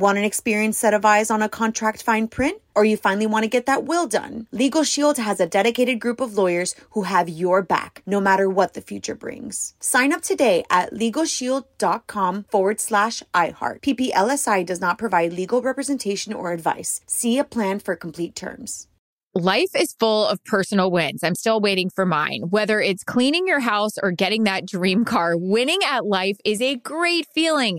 Want an experienced set of eyes on a contract fine print? Or you finally want to get that will done? Legal Shield has a dedicated group of lawyers who have your back, no matter what the future brings. Sign up today at LegalShield.com forward slash iHeart. PPLSI does not provide legal representation or advice. See a plan for complete terms. Life is full of personal wins. I'm still waiting for mine. Whether it's cleaning your house or getting that dream car, winning at life is a great feeling.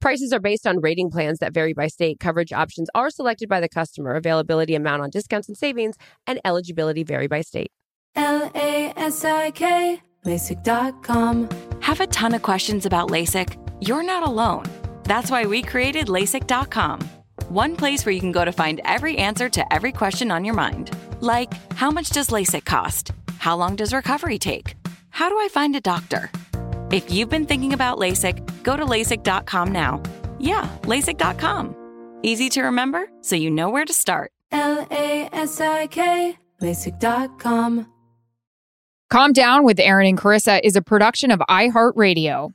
Prices are based on rating plans that vary by state. Coverage options are selected by the customer. Availability, amount on discounts and savings, and eligibility vary by state. L A S I K, LASIK.com. Have a ton of questions about LASIK? You're not alone. That's why we created LASIK.com. One place where you can go to find every answer to every question on your mind. Like, how much does LASIK cost? How long does recovery take? How do I find a doctor? If you've been thinking about LASIK, go to LASIK.com now. Yeah, LASIK.com. Easy to remember, so you know where to start. L A S I K, LASIK.com. Calm Down with Erin and Charissa is a production of iHeartRadio.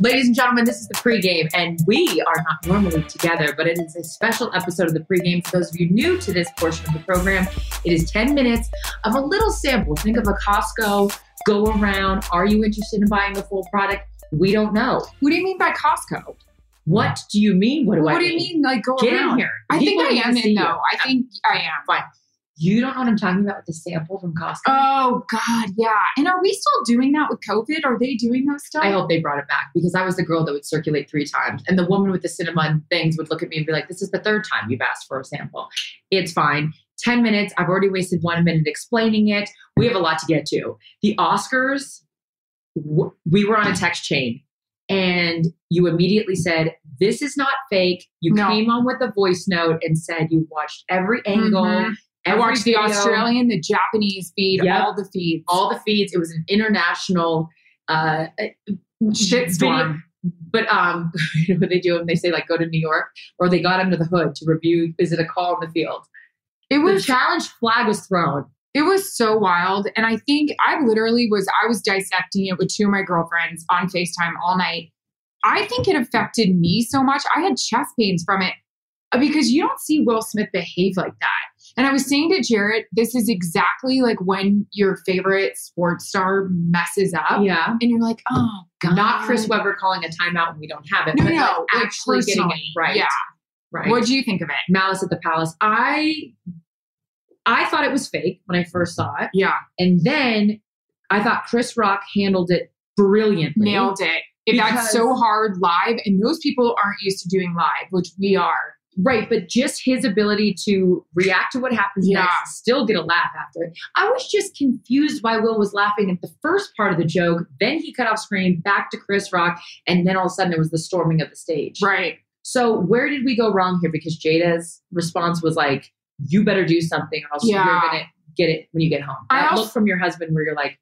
Ladies and gentlemen, this is the pregame, and we are not normally together, but it is a special episode of the pregame. For those of you new to this portion of the program, it is 10 minutes of a little sample. Think of a Costco go around. Are you interested in buying the full product? We don't know. What do you mean by Costco? What do you mean? What do I What do you mean, like go Get around? in here. I think I am in you. I think I am. Fine. You don't know what I'm talking about with the sample from Costco? Oh God, yeah. And are we still doing that with COVID? Are they doing those stuff? I hope they brought it back because I was the girl that would circulate three times. And the woman with the cinnamon things would look at me and be like, This is the third time you've asked for a sample. It's fine. 10 minutes. I've already wasted one minute explaining it. We have a lot to get to. The Oscars, w- we were on a text chain and you immediately said, This is not fake. You No. came on with a voice note and said you watched every angle. Mhm. I every watched the Australian, the Japanese feed, Yep. all the feeds. all the feeds. It was an international uh, shitstorm. But um, you know what they do? And they say like go to New York, or they got under the hood to review. Is it a call in the field? It The challenge flag was thrown. it was so wild. And I think I literally was I was dissecting it with two of my girlfriends on FaceTime all night. I think it affected me so much. I had chest pains from it uh, because you don't see Will Smith behave like that. And I was saying to Jarret, this is exactly like when your favorite sports star messes up. Yeah, And you're like, oh, God. not Chris Webber calling a timeout when we don't have it. No, but no, like no. like actually getting it right. Yeah. Right. What do you think of it? Malice at the Palace. I I thought it was fake when I first saw it, Yeah. and then I thought Chris Rock handled it brilliantly. Nailed it. It, got so hard live. And those people aren't used to doing live, which we are. Right, but just his ability to react to what happens Yeah. next, still get a laugh after it. I was just confused why Will was laughing at the first part of the joke. Then he cut off screen, back to Chris Rock, and then all of a sudden it was the storming of the stage. Right. So where did we go wrong here? Because Jada's response was like, "You better do something, or else Yeah. you're gonna get it when you get home." I That also- look from your husband, where you're like,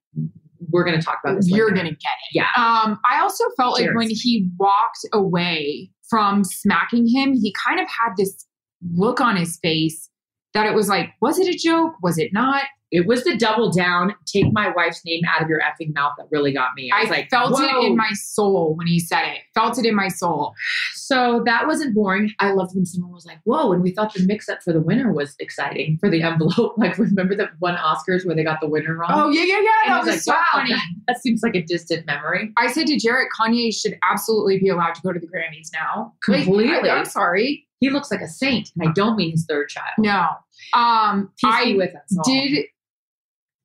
"We're gonna talk about this." You're later." going to get it. Yeah. Um, I also felt like when he walked away from smacking him, he kind of had this look on his face that it was like, was it a joke? Was it not? It was the double down. Take my wife's name out of your effing mouth that really got me. I I, was like, felt "Whoa." it in my soul when he said it. Felt it in my soul. So that wasn't boring. I loved when someone was like, "Whoa!" And we thought the mix-up for the winner was exciting for the envelope. Like, remember the one Oscars where they got the winner wrong? Oh, yeah, yeah, yeah. And That was, was like, so "Wow, funny. That, that seems like a distant memory." I said to Jarret, Kanye should absolutely be allowed to go to the Grammys now. Like, Completely. I, am sorry. He looks like a saint, and I don't mean his third child. No. Um, Peace I with us. all. did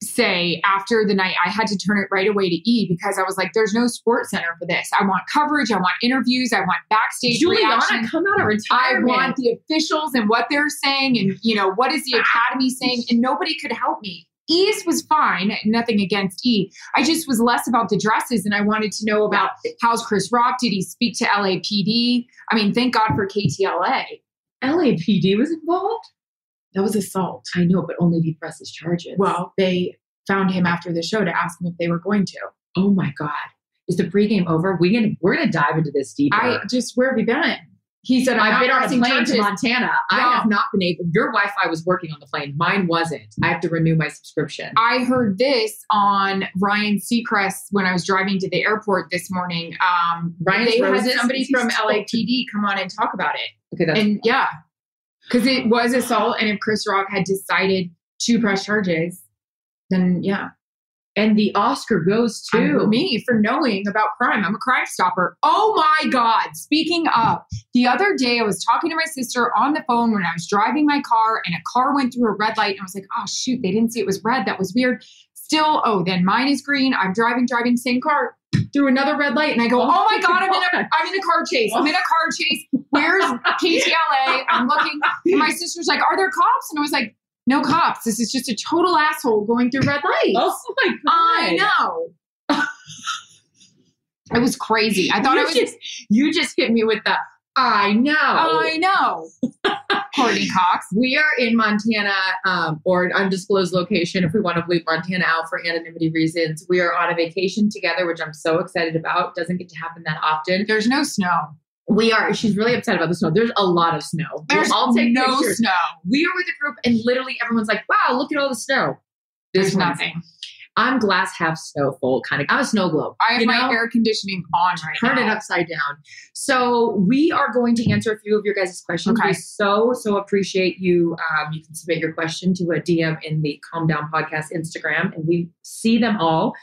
say after the night I had to turn it right away to E because I was like, there's no sports center for this. I want coverage, I want interviews, I want backstage reaction. Come out of retirement. I want the officials and what they're saying, and you know what is the academy saying, and nobody could help me. E's was fine, nothing against E. I just was less about the dresses, and I wanted to know about how's Chris Rock? Did he speak to LAPD? I mean, thank God for KTLA. LAPD was involved. That was assault. I know, but only if he presses charges. Well, they found him after the show to ask him if they were going to. oh my god, is the pregame over? We gonna we're gonna dive into this deeper. I just where have you been? He said, I've been on a plane charges. to Montana. I have not been able. Your Wi-Fi was working on the plane. Mine wasn't. I have to renew my subscription. I heard this on Ryan Seacrest when I was driving to the airport this morning. Um, Ryan's they had somebody from LAPD come on and talk about it. okay, that's And yeah, because it was assault. And if Chris Rock had decided to press charges, then yeah. and the Oscar goes to me for knowing about crime. I'm a crime stopper. Oh my God. Speaking of, the other day I was talking to my sister on the phone when I was driving my car and a car went through a red light. And I was like, oh, shoot, they didn't see it was red. That was weird. Still, oh, then mine is green. I'm driving, driving, same car through another red light. And I go, oh my God, I'm in a, I'm in a car chase. I'm in a car chase. Where's KTLA? I'm looking. And my sister's like, are there cops? And I was like, no cops. This is just a total asshole going through red lights. Oh my god! I know. it was crazy. I thought you I was. just you just hit me with the I know. I know. Courteney Cox. we are in Montana um, or an undisclosed location if we want to leave Montana out for anonymity reasons. We are on a vacation together, which I'm so excited about. Doesn't get to happen that often. There's no snow. We are. She's really upset about the snow. There's a lot of snow. There's I'll take no pictures. snow. We are with a group, and literally everyone's like, "Wow, look at all the snow." There's one's- nothing. I'm glass half snow full kind of. I'm a snow globe. I have my know? air conditioning on right Turn now. it upside down. So we are going to answer a few of your guys' questions. Okay. We so so appreciate you. Um, you can submit your question to a DM in the Calm Down Podcast Instagram, and we see them all.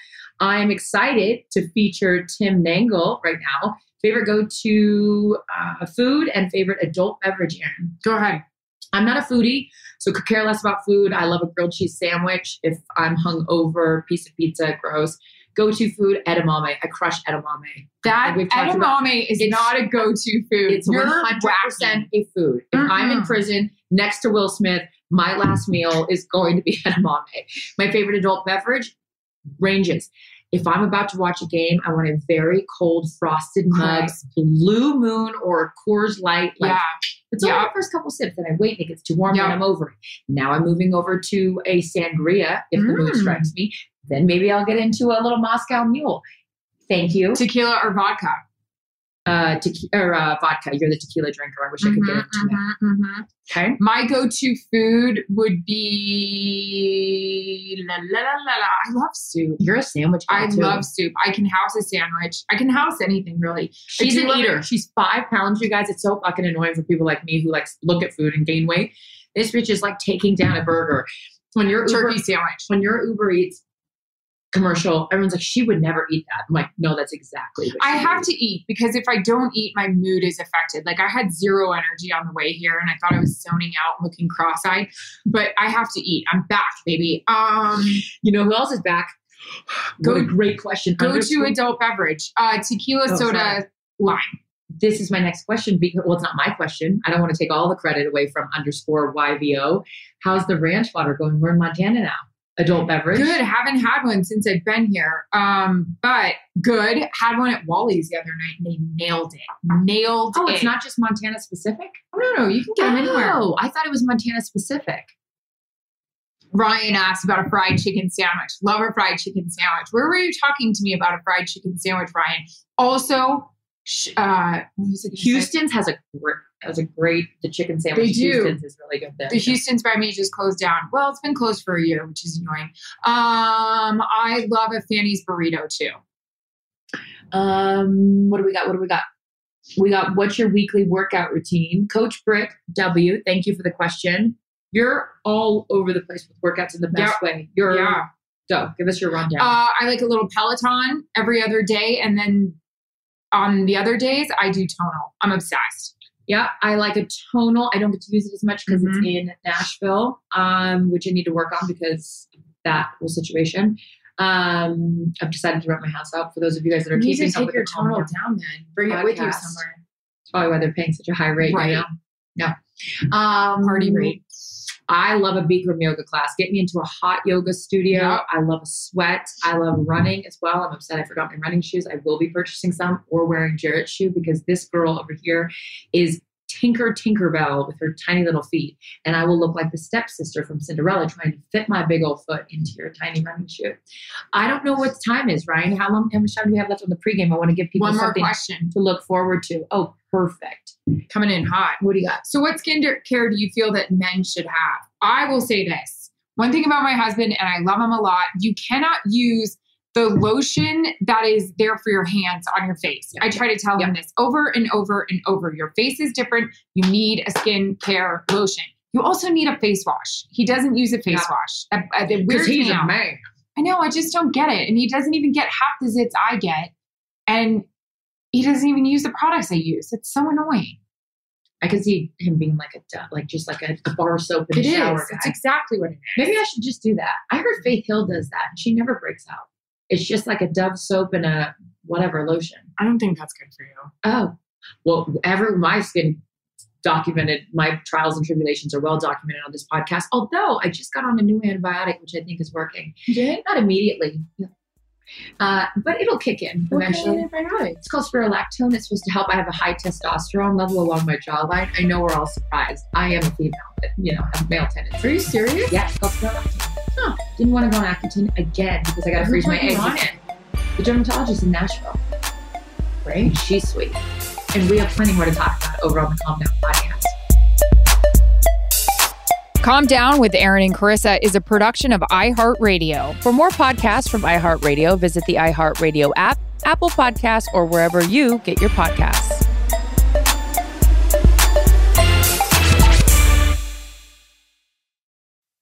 I am excited to feature Tim Nangle right now. Favorite go to uh, food and favorite adult beverage. Erin. Go ahead. I'm not a foodie, so could care less about food. I love a grilled cheese sandwich. If I'm hungover, piece of pizza, gross. Go to food, edamame. I crush edamame. That Like we've about- edamame is not a go-to food. It's You're 100% wacky. a food. If I'm in prison next to Will Smith, my last meal is going to be edamame. My favorite adult beverage ranges. If I'm about to watch a game, I want a very cold frosted mug, Blue Moon or Coors Light. Like Yeah. It's only Yeah. the first couple sips, and I wait, and it gets too warm, Yeah. and I'm over it. Now I'm moving over to a sangria if the mood Mm. strikes me. Then maybe I'll get into a little Moscow Mule. Thank you. Tequila or vodka. Uh, tequi- or uh, vodka. You're the tequila drinker. I wish I could get Mhm, into that. mhm, mhm. Okay. My go-to food would be la, la, la, la, la. I love soup. You're a sandwich. Guy I too. love soup. I can house a sandwich. I can house anything really. She's I an eater. it. She's five pounds, you guys. It's so fucking annoying for people like me who like look at food and gain weight. This bitch is like taking down a burger. When you're Uber, Turkey sandwich. when you're Uber Eats commercial, everyone's like, she would never eat that. I'm like, no, that's exactly what I have would to eat because if I don't eat, my mood is affected. Like I had zero energy on the way here, and I thought I was zoning out, looking cross-eyed. But I have to eat. I'm back, baby. Um. You know who else is back? Go- what a great question. go to Underscore- adult beverage. Uh, tequila, Oh, soda, sorry. lime. This is my next question. Because, well, it's not my question. I don't want to take all the credit away from underscore YVO. How's the ranch water going? We're in Montana now. Adult beverage. Good. Haven't had one since I've been here. Um, but good. Had one at Wally's the other night, and they nailed it. Nailed Oh, it. it's not just Montana specific? Oh, no, no. You can get them anywhere. Oh, I thought it was Montana specific. Ryan asked about a fried chicken sandwich. Love a fried chicken sandwich. Where were you talking to me about a fried chicken sandwich, Ryan? Also, uh, what was it? gonna say? Houston's has a great has a great the chicken sandwich. They do. Houston's is really good there. The Houston's by me just closed down. Well, it's been closed for a year, which is annoying. Um, I love a Fanny's burrito too. Um, what do we got? What do we got? We got what's your weekly workout routine? Coach Brick W, thank you for the question. You're all over the place with workouts in the best way. You're Yeah. go. Give us your rundown. Uh, I like a little Peloton every other day, and then on the other days, I do tonal. I'm obsessed. Yeah, I like a tonal. I don't get to use it as much because Mhm. it's in Nashville, um, which I need to work on because that whole situation. Um, I've decided to rent my house out for those of you guys that are You need keeping to take your tonal Down then. Bring it with you podcast. somewhere. probably why they're paying such a high rate Right. right now. No. Um, Party rate. I love a Bikram yoga class. Get me into a hot yoga studio. Yeah. I love a sweat. I love running as well. I'm upset I forgot my running shoes. I will be purchasing some or wearing Jarret's shoe because this girl over here is Tinker Tinkerbell with her tiny little feet. And I will look like the stepsister from Cinderella trying to fit my big old foot into your tiny running shoe. I don't know what time is, Ryan. How long how much time do we have left on the pregame? I want to give people One more something question. to look forward to. Oh, perfect. Coming in hot. What do you got? So, what skin care do you feel that men should have? I will say this one thing about my husband, and I love him a lot you cannot use the lotion that is there for your hands on your face. I try to tell him this over and over and over. Your face is different. You need a skin care lotion. You also need a face wash. He doesn't use a face Yeah. wash. That- uh, that- It Because weirds he's me a out. man. I know. I just don't get it. And he doesn't even get half the zits I get. And he doesn't even use the products I use. It's so annoying. I could see him being like a like just like a, a bar soap in It the is. shower It's guy. exactly what it is. Maybe I should just do that. I heard Faith Hill does that, and she never breaks out. It's just like a Dove soap and a whatever lotion. I don't think that's good for you. Oh, well, ever my skin documented, my trials and tribulations are well documented on this podcast. Although I just got on a new antibiotic, which I think is working. did? Not immediately, uh, but it'll kick in eventually. It's called spironolactone. It's supposed to help. I have a high testosterone level along my jawline. I know we're all surprised. I am a female, but you know, have male tendencies. Are you serious? Yeah, it's called spironolactone. Huh. Didn't want to go on Accutane again because I got to freeze my eggs. it? The dermatologist in Nashville. Great. And she's sweet. And we have plenty more to talk about over on the Calm Down podcast. Calm Down with Erin and Charissa is a production of iHeartRadio. For more podcasts from iHeartRadio, visit the iHeartRadio app, Apple Podcasts, or wherever you get your podcasts.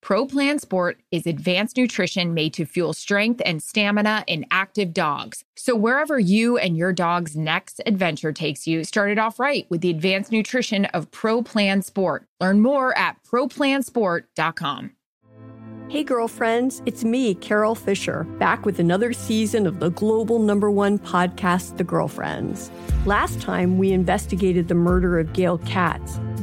Pro Plan Sport is advanced nutrition made to fuel strength and stamina in active dogs. So, wherever you and your dog's next adventure takes you, start it off right with the advanced nutrition of Pro Plan Sport. Learn more at ProPlansport.com. Hey, girlfriends, it's me, Carol Fisher, back with another season of the global number one podcast, The Girlfriends. Last time, we investigated the murder of Gail Katz.